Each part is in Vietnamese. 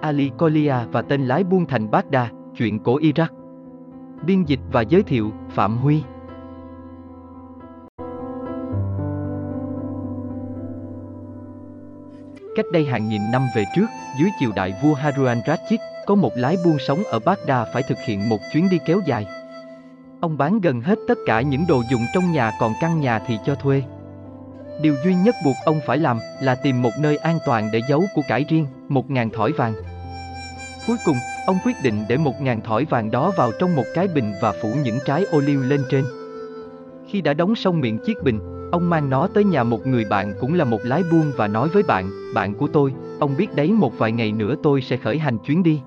Ali Kolia và tên lái buôn thành Baghdad, chuyện cổ Iraq. Biên dịch và giới thiệu, Phạm Huy. Cách đây hàng nghìn năm về trước, dưới triều đại vua Harun Rashid, có một lái buôn sống ở Baghdad phải thực hiện một chuyến đi kéo dài. Ông bán gần hết tất cả những đồ dùng trong nhà còn căn nhà thì cho thuê. Điều duy nhất buộc ông phải làm là tìm một nơi an toàn để giấu của cải riêng, một ngàn thỏi vàng. Cuối cùng, ông quyết định để một ngàn thỏi vàng đó vào trong một cái bình và phủ những trái ô liu lên trên. Khi đã đóng xong miệng chiếc bình, ông mang nó tới nhà một người bạn cũng là một lái buôn và nói với bạn, bạn của tôi, ông biết đấy một vài ngày nữa tôi sẽ khởi hành chuyến đi.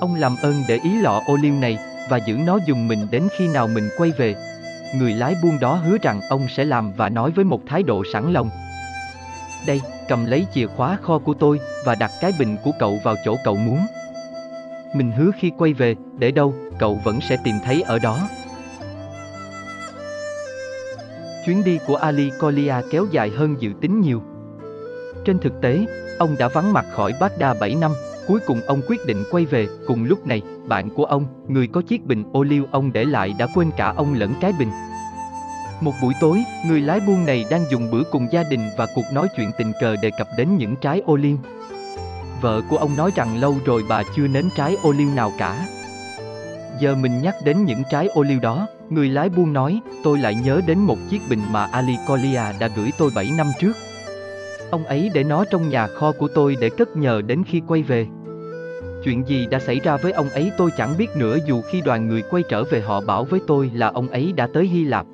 Ông làm ơn để ý lọ ô liu này và giữ nó dùng mình đến khi nào mình quay về. Người lái buôn đó hứa rằng ông sẽ làm và nói với một thái độ sẵn lòng. Đây, cầm lấy chìa khóa kho của tôi và đặt cái bình của cậu vào chỗ cậu muốn. Mình hứa khi quay về, để đâu, cậu vẫn sẽ tìm thấy ở đó. Chuyến đi của Ali Colia kéo dài hơn dự tính nhiều. Trên thực tế, ông đã vắng mặt khỏi Baghdad 7 năm, cuối cùng ông quyết định quay về, cùng lúc này, bạn của ông, người có chiếc bình ô liu ông để lại đã quên cả ông lẫn cái bình. Một buổi tối, người lái buôn này đang dùng bữa cùng gia đình và cuộc nói chuyện tình cờ đề cập đến những trái ô liu. Vợ của ông nói rằng lâu rồi bà chưa nếm trái ô liu nào cả. Giờ mình nhắc đến những trái ô liu đó, người lái buôn nói, tôi lại nhớ đến một chiếc bình mà Ali Colia đã gửi tôi 7 năm trước. Ông ấy để nó trong nhà kho của tôi để cất nhờ đến khi quay về. Chuyện gì đã xảy ra với ông ấy tôi chẳng biết nữa dù khi đoàn người quay trở về họ bảo với tôi là ông ấy đã tới Hy Lạp.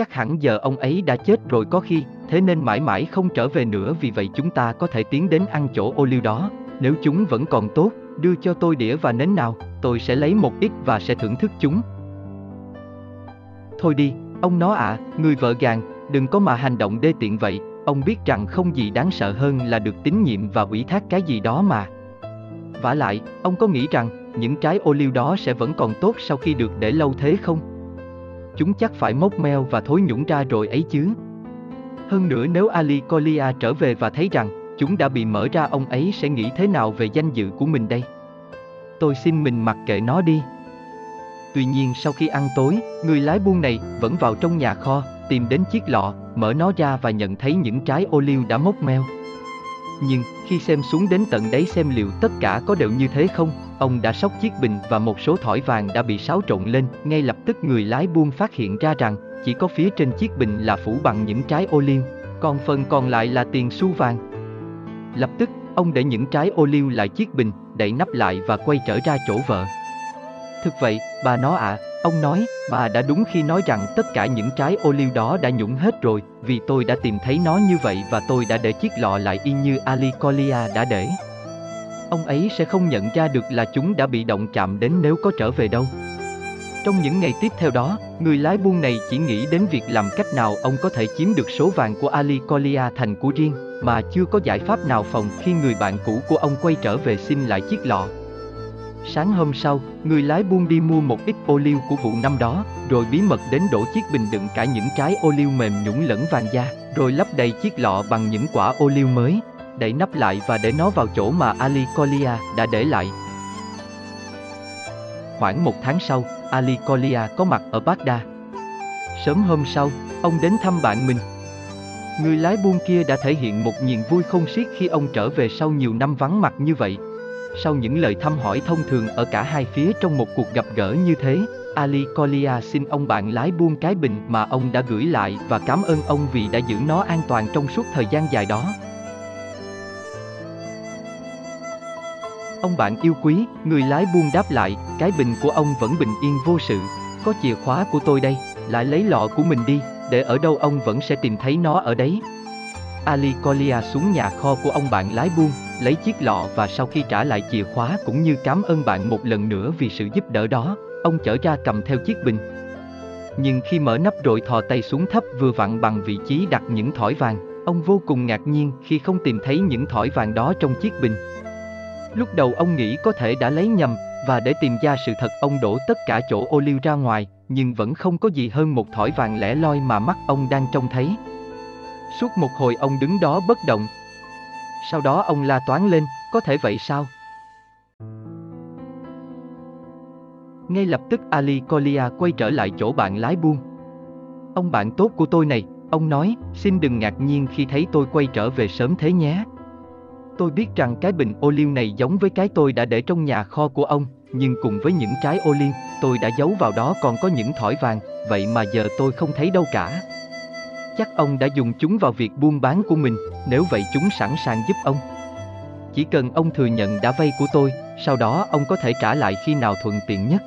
Chắc hẳn giờ ông ấy đã chết rồi có khi, thế nên mãi mãi không trở về nữa vì vậy chúng ta có thể tiến đến ăn chỗ ô liu đó. Nếu chúng vẫn còn tốt, đưa cho tôi đĩa và nến nào, tôi sẽ lấy một ít và sẽ thưởng thức chúng. Thôi đi, ông nó ạ, à, người vợ gàng, đừng có mà hành động đê tiện vậy, ông biết rằng không gì đáng sợ hơn là được tín nhiệm và ủy thác cái gì đó mà. vả lại, ông có nghĩ rằng những trái ô liu đó sẽ vẫn còn tốt sau khi được để lâu thế không? Chúng chắc phải mốc meo và thối nhũng ra rồi ấy chứ. Hơn nữa nếu Ali Colia trở về và thấy rằng chúng đã bị mở ra ông ấy sẽ nghĩ thế nào về danh dự của mình đây? Tôi xin mình mặc kệ nó đi. Tuy nhiên sau khi ăn tối, người lái buôn này vẫn vào trong nhà kho, tìm đến chiếc lọ, mở nó ra và nhận thấy những trái ô liu đã mốc meo. Nhưng, khi xem xuống đến tận đáy xem liệu tất cả có đều như thế không, ông đã sóc chiếc bình và một số thỏi vàng đã bị xáo trộn lên, ngay lập tức người lái buôn phát hiện ra rằng, chỉ có phía trên chiếc bình là phủ bằng những trái ô liu, còn phần còn lại là tiền xu vàng. Lập tức, ông để những trái ô liu lại chiếc bình, đậy nắp lại và quay trở ra chỗ vợ. Thực vậy, bà nó ạ, à, ông nói, bà đã đúng khi nói rằng tất cả những trái ô liu đó đã nhũng hết rồi, vì tôi đã tìm thấy nó như vậy và tôi đã để chiếc lọ lại y như Ali Colia đã để. Ông ấy sẽ không nhận ra được là chúng đã bị động chạm đến nếu có trở về đâu. Trong những ngày tiếp theo đó, người lái buôn này chỉ nghĩ đến việc làm cách nào ông có thể chiếm được số vàng của Ali Colia thành của riêng, mà chưa có giải pháp nào phòng khi người bạn cũ của ông quay trở về xin lại chiếc lọ. Sáng hôm sau, người lái buôn đi mua một ít ô liu của vụ năm đó, rồi bí mật đến đổ chiếc bình đựng cả những trái ô liu mềm nhũng lẫn vàng da, rồi lấp đầy chiếc lọ bằng những quả ô liu mới, đậy nắp lại và để nó vào chỗ mà Ali Colia đã để lại. Khoảng một tháng sau, Ali Colia có mặt ở Baghdad. Sớm hôm sau, ông đến thăm bạn mình. Người lái buôn kia đã thể hiện một niềm vui không xiết khi ông trở về sau nhiều năm vắng mặt như vậy. Sau những lời thăm hỏi thông thường ở cả hai phía trong một cuộc gặp gỡ như thế, Ali Colia xin ông bạn lái buôn cái bình mà ông đã gửi lại và cảm ơn ông vì đã giữ nó an toàn trong suốt thời gian dài đó. Ông bạn yêu quý, người lái buôn đáp lại, cái bình của ông vẫn bình yên vô sự. Có chìa khóa của tôi đây, lại lấy lọ của mình đi, để ở đâu ông vẫn sẽ tìm thấy nó ở đấy. Ali Colia xuống nhà kho của ông bạn lái buôn, lấy chiếc lọ và sau khi trả lại chìa khóa cũng như cảm ơn bạn một lần nữa vì sự giúp đỡ đó, ông chở ra cầm theo chiếc bình. Nhưng khi mở nắp rồi thò tay xuống thấp vừa vặn bằng vị trí đặt những thỏi vàng, ông vô cùng ngạc nhiên khi không tìm thấy những thỏi vàng đó trong chiếc bình. Lúc đầu ông nghĩ có thể đã lấy nhầm, và để tìm ra sự thật ông đổ tất cả chỗ ô liu ra ngoài, nhưng vẫn không có gì hơn một thỏi vàng lẻ loi mà mắt ông đang trông thấy. Suốt một hồi ông đứng đó bất động. Sau đó ông la toán lên, có thể vậy sao? Ngay lập tức Ali Colia quay trở lại chỗ bạn lái buôn. Ông bạn tốt của tôi này, ông nói, xin đừng ngạc nhiên khi thấy tôi quay trở về sớm thế nhé. Tôi biết rằng cái bình ô liu này giống với cái tôi đã để trong nhà kho của ông, nhưng cùng với những trái ô liu, tôi đã giấu vào đó còn có những thỏi vàng, vậy mà giờ tôi không thấy đâu cả. Chắc ông đã dùng chúng vào việc buôn bán của mình, nếu vậy chúng sẵn sàng giúp ông. Chỉ cần ông thừa nhận đã vay của tôi, sau đó ông có thể trả lại khi nào thuận tiện nhất.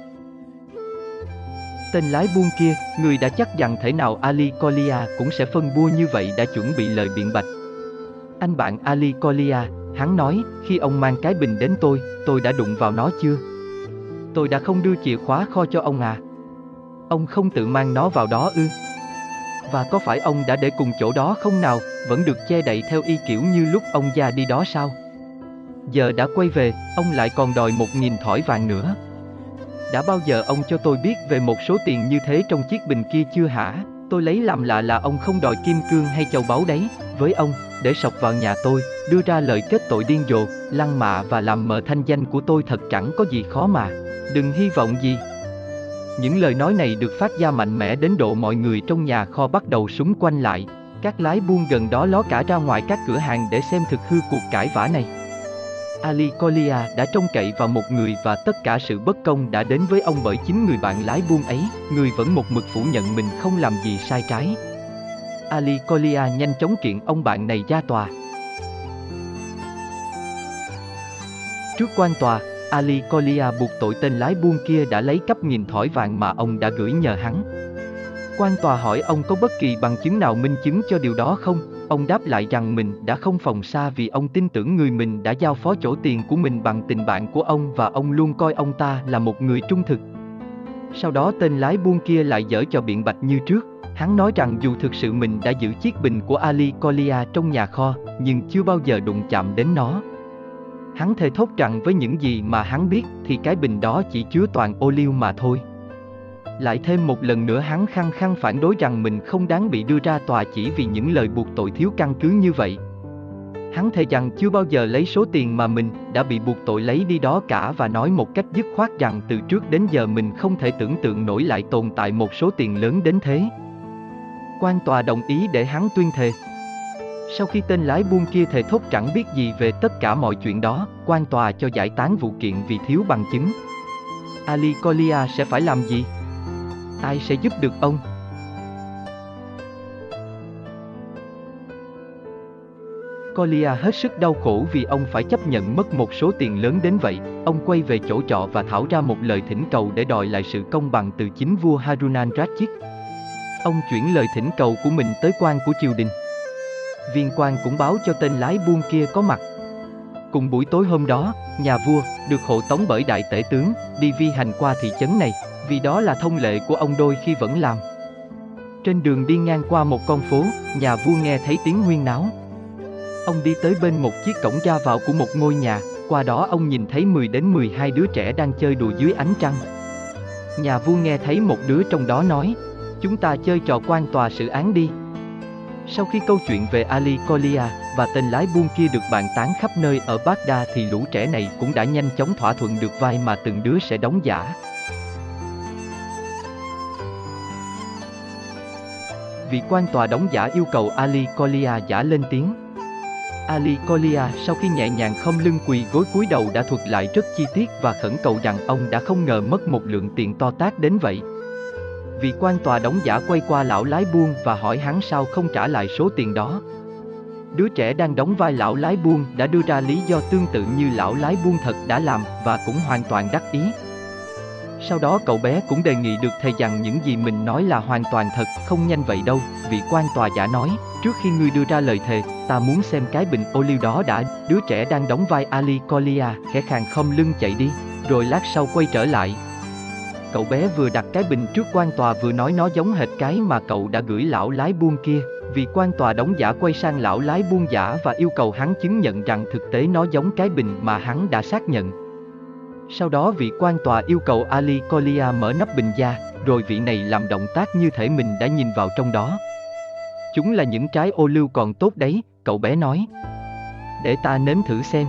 Tên lái buôn kia, người đã chắc rằng thể nào Ali Colia cũng sẽ phân bua như vậy đã chuẩn bị lời biện bạch. Anh bạn Ali Colia, hắn nói, khi ông mang cái bình đến tôi, tôi đã đụng vào nó chưa? Tôi đã không đưa chìa khóa kho cho ông à? Ông không tự mang nó vào đó ư? Và có phải ông đã để cùng chỗ đó không nào, vẫn được che đậy theo y kiểu như lúc ông già đi đó sao? Giờ đã quay về, ông lại còn đòi một nghìn thỏi vàng nữa. Đã bao giờ ông cho tôi biết về một số tiền như thế trong chiếc bình kia chưa hả? Tôi lấy làm lạ là ông không đòi kim cương hay châu báu đấy. Với ông, để sọc vào nhà tôi, đưa ra lời kết tội điên rồ, lăng mạ và làm mờ thanh danh của tôi thật chẳng có gì khó mà. Đừng hy vọng gì. Những lời nói này được phát ra mạnh mẽ đến độ mọi người trong nhà kho bắt đầu súng quanh lại. Các lái buôn gần đó ló cả ra ngoài các cửa hàng để xem thực hư cuộc cãi vã này. Ali Colia đã trông cậy vào một người và tất cả sự bất công đã đến với ông bởi chính người bạn lái buôn ấy, người vẫn một mực phủ nhận mình không làm gì sai trái. Ali Colia nhanh chóng kiện ông bạn này ra tòa. Trước quan tòa, Ali Kolia buộc tội tên lái buôn kia đã lấy cắp nghìn thỏi vàng mà ông đã gửi nhờ hắn. Quan tòa hỏi ông có bất kỳ bằng chứng nào minh chứng cho điều đó không? Ông đáp lại rằng mình đã không phòng xa vì ông tin tưởng người mình đã giao phó chỗ tiền của mình bằng tình bạn của ông và ông luôn coi ông ta là một người trung thực. Sau đó tên lái buôn kia lại dở cho biện bạch như trước. Hắn nói rằng dù thực sự mình đã giữ chiếc bình của Ali Kolia trong nhà kho, nhưng chưa bao giờ đụng chạm đến nó. Hắn thề thốt rằng với những gì mà hắn biết thì cái bình đó chỉ chứa toàn ô liu mà thôi. Lại thêm một lần nữa hắn khăng khăng phản đối rằng mình không đáng bị đưa ra tòa chỉ vì những lời buộc tội thiếu căn cứ như vậy. Hắn thề rằng chưa bao giờ lấy số tiền mà mình đã bị buộc tội lấy đi đó cả và nói một cách dứt khoát rằng từ trước đến giờ mình không thể tưởng tượng nổi lại tồn tại một số tiền lớn đến thế. Quan tòa đồng ý để hắn tuyên thề. Sau khi tên lái buôn kia thề thốt chẳng biết gì về tất cả mọi chuyện đó, quan tòa cho giải tán vụ kiện vì thiếu bằng chứng. Ali Colia sẽ phải làm gì? ai sẽ giúp được ông? Colia hết sức đau khổ vì ông phải chấp nhận mất một số tiền lớn đến vậy. Ông quay về chỗ trọ và thảo ra một lời thỉnh cầu để đòi lại sự công bằng từ chính vua Harunan Ratchik. Ông chuyển lời thỉnh cầu của mình tới quan của triều đình. Viên quan cũng báo cho tên lái buôn kia có mặt. Cùng buổi tối hôm đó, nhà vua, được hộ tống bởi đại tể tướng, đi vi hành qua thị trấn này, vì đó là thông lệ của ông đôi khi vẫn làm. Trên đường đi ngang qua một con phố, nhà vua nghe thấy tiếng huyên náo. Ông đi tới bên một chiếc cổng ra vào của một ngôi nhà, qua đó ông nhìn thấy 10 đến 12 đứa trẻ đang chơi đùa dưới ánh trăng. Nhà vua nghe thấy một đứa trong đó nói, chúng ta chơi trò quan tòa xử án đi. Sau khi câu chuyện về Ali Colia và tên lái buôn kia được bàn tán khắp nơi ở Baghdad thì lũ trẻ này cũng đã nhanh chóng thỏa thuận được vai mà từng đứa sẽ đóng giả. vị quan tòa đóng giả yêu cầu Ali Colia giả lên tiếng. Ali Colia sau khi nhẹ nhàng không lưng quỳ gối cúi đầu đã thuật lại rất chi tiết và khẩn cầu rằng ông đã không ngờ mất một lượng tiền to tát đến vậy. Vị quan tòa đóng giả quay qua lão lái buôn và hỏi hắn sao không trả lại số tiền đó. Đứa trẻ đang đóng vai lão lái buôn đã đưa ra lý do tương tự như lão lái buôn thật đã làm và cũng hoàn toàn đắc ý. Sau đó cậu bé cũng đề nghị được thầy rằng những gì mình nói là hoàn toàn thật, không nhanh vậy đâu, vị quan tòa giả nói, trước khi ngươi đưa ra lời thề, ta muốn xem cái bình ô liu đó đã, đứa trẻ đang đóng vai Ali Colia, khẽ khàng không lưng chạy đi, rồi lát sau quay trở lại. Cậu bé vừa đặt cái bình trước quan tòa vừa nói nó giống hệt cái mà cậu đã gửi lão lái buôn kia, vì quan tòa đóng giả quay sang lão lái buôn giả và yêu cầu hắn chứng nhận rằng thực tế nó giống cái bình mà hắn đã xác nhận. Sau đó vị quan tòa yêu cầu Ali Colia mở nắp bình ra, rồi vị này làm động tác như thể mình đã nhìn vào trong đó. Chúng là những trái ô lưu còn tốt đấy, cậu bé nói. Để ta nếm thử xem.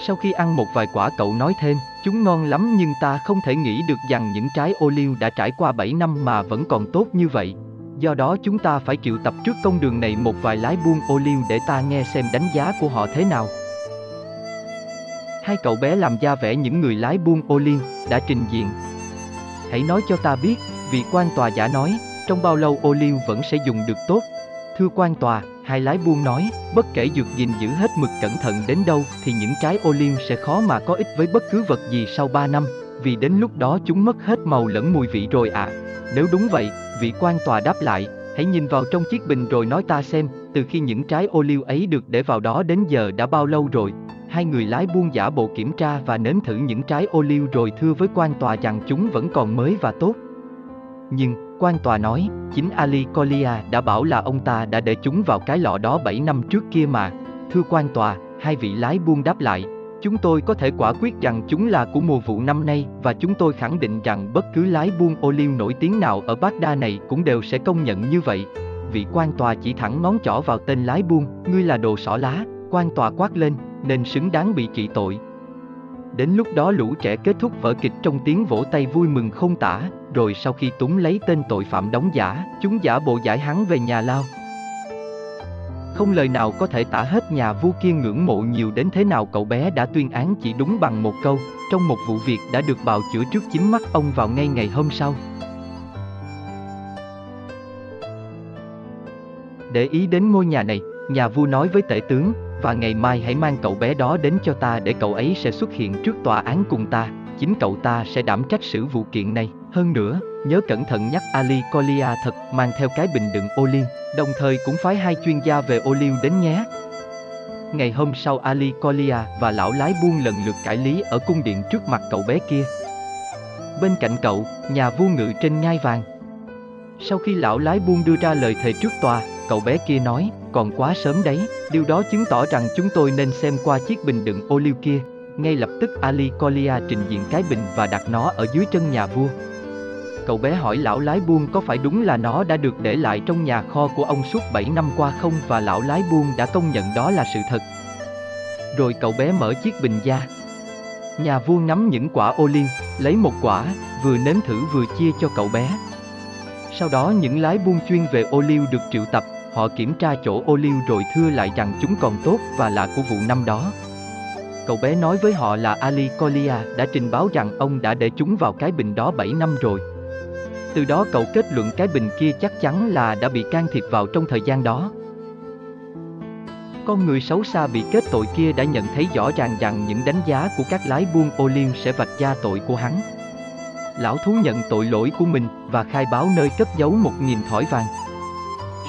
Sau khi ăn một vài quả cậu nói thêm, chúng ngon lắm nhưng ta không thể nghĩ được rằng những trái ô liu đã trải qua 7 năm mà vẫn còn tốt như vậy. Do đó chúng ta phải triệu tập trước công đường này một vài lái buôn ô liu để ta nghe xem đánh giá của họ thế nào. Hai cậu bé làm ra vẻ những người lái buôn ô liu đã trình diện. Hãy nói cho ta biết, vị quan tòa giả nói, trong bao lâu ô liu vẫn sẽ dùng được tốt. Thưa quan tòa, hai lái buôn nói, bất kể dược gìn giữ hết mực cẩn thận đến đâu thì những trái ô liu sẽ khó mà có ích với bất cứ vật gì sau 3 năm, vì đến lúc đó chúng mất hết màu lẫn mùi vị rồi ạ. À. Nếu đúng vậy, vị quan tòa đáp lại, hãy nhìn vào trong chiếc bình rồi nói ta xem, từ khi những trái ô liu ấy được để vào đó đến giờ đã bao lâu rồi. Hai người lái buôn giả bộ kiểm tra và nếm thử những trái ô liu rồi thưa với quan tòa rằng chúng vẫn còn mới và tốt. Nhưng, quan tòa nói, chính Ali Colia đã bảo là ông ta đã để chúng vào cái lọ đó 7 năm trước kia mà. Thưa quan tòa, hai vị lái buôn đáp lại, chúng tôi có thể quả quyết rằng chúng là của mùa vụ năm nay và chúng tôi khẳng định rằng bất cứ lái buôn ô liu nổi tiếng nào ở Baghdad này cũng đều sẽ công nhận như vậy. Vị quan tòa chỉ thẳng ngón trỏ vào tên lái buôn, ngươi là đồ xỏ lá, quan tòa quát lên, nên xứng đáng bị trị tội. Đến lúc đó lũ trẻ kết thúc vở kịch trong tiếng vỗ tay vui mừng không tả, rồi sau khi túng lấy tên tội phạm đóng giả, chúng giả bộ giải hắn về nhà lao. Không lời nào có thể tả hết nhà vua kia ngưỡng mộ nhiều đến thế nào cậu bé đã tuyên án chỉ đúng bằng một câu, trong một vụ việc đã được bào chữa trước chính mắt ông vào ngay ngày hôm sau. Để ý đến ngôi nhà này, nhà vua nói với tể tướng, và ngày mai hãy mang cậu bé đó đến cho ta để cậu ấy sẽ xuất hiện trước tòa án cùng ta, chính cậu ta sẽ đảm trách xử vụ kiện này. Hơn nữa, nhớ cẩn thận nhắc Ali Colia thật mang theo cái bình đựng ô liu, đồng thời cũng phái hai chuyên gia về ô liu đến nhé. Ngày hôm sau Ali Colia và lão lái buôn lần lượt cải lý ở cung điện trước mặt cậu bé kia. Bên cạnh cậu, nhà vua ngự trên ngai vàng. Sau khi lão lái buôn đưa ra lời thề trước tòa, cậu bé kia nói, còn quá sớm đấy, điều đó chứng tỏ rằng chúng tôi nên xem qua chiếc bình đựng ô liu kia. Ngay lập tức Ali Colia trình diện cái bình và đặt nó ở dưới chân nhà vua. Cậu bé hỏi lão lái buôn có phải đúng là nó đã được để lại trong nhà kho của ông suốt 7 năm qua không và lão lái buôn đã công nhận đó là sự thật. Rồi cậu bé mở chiếc bình ra. Nhà vua ngắm những quả ô liu, lấy một quả, vừa nếm thử vừa chia cho cậu bé. Sau đó những lái buôn chuyên về ô liu được triệu tập, họ kiểm tra chỗ ô liu rồi thưa lại rằng chúng còn tốt và là của vụ năm đó. Cậu bé nói với họ là Ali Kolia đã trình báo rằng ông đã để chúng vào cái bình đó 7 năm rồi. Từ đó cậu kết luận cái bình kia chắc chắn là đã bị can thiệp vào trong thời gian đó. Con người xấu xa bị kết tội kia đã nhận thấy rõ ràng rằng những đánh giá của các lái buôn ô liu sẽ vạch ra tội của hắn. Lão thú nhận tội lỗi của mình và khai báo nơi cất giấu một nghìn thỏi vàng.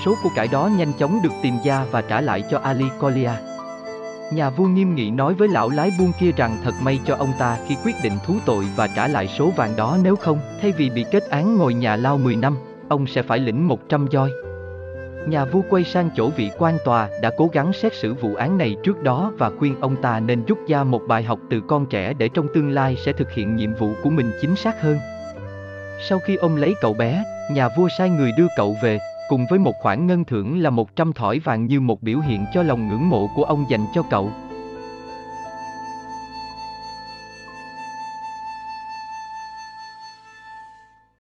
Số của cải đó nhanh chóng được tìm ra và trả lại cho Ali Kolia. Nhà vua nghiêm nghị nói với lão lái buôn kia rằng thật may cho ông ta khi quyết định thú tội và trả lại số vàng đó nếu không, thay vì bị kết án ngồi nhà lao 10 năm, ông sẽ phải lĩnh 100 roi. Nhà vua quay sang chỗ vị quan tòa đã cố gắng xét xử vụ án này trước đó và khuyên ông ta nên rút ra một bài học từ con trẻ để trong tương lai sẽ thực hiện nhiệm vụ của mình chính xác hơn. Sau khi ông lấy cậu bé, nhà vua sai người đưa cậu về, cùng với một khoản ngân thưởng là 100 thỏi vàng như một biểu hiện cho lòng ngưỡng mộ của ông dành cho cậu.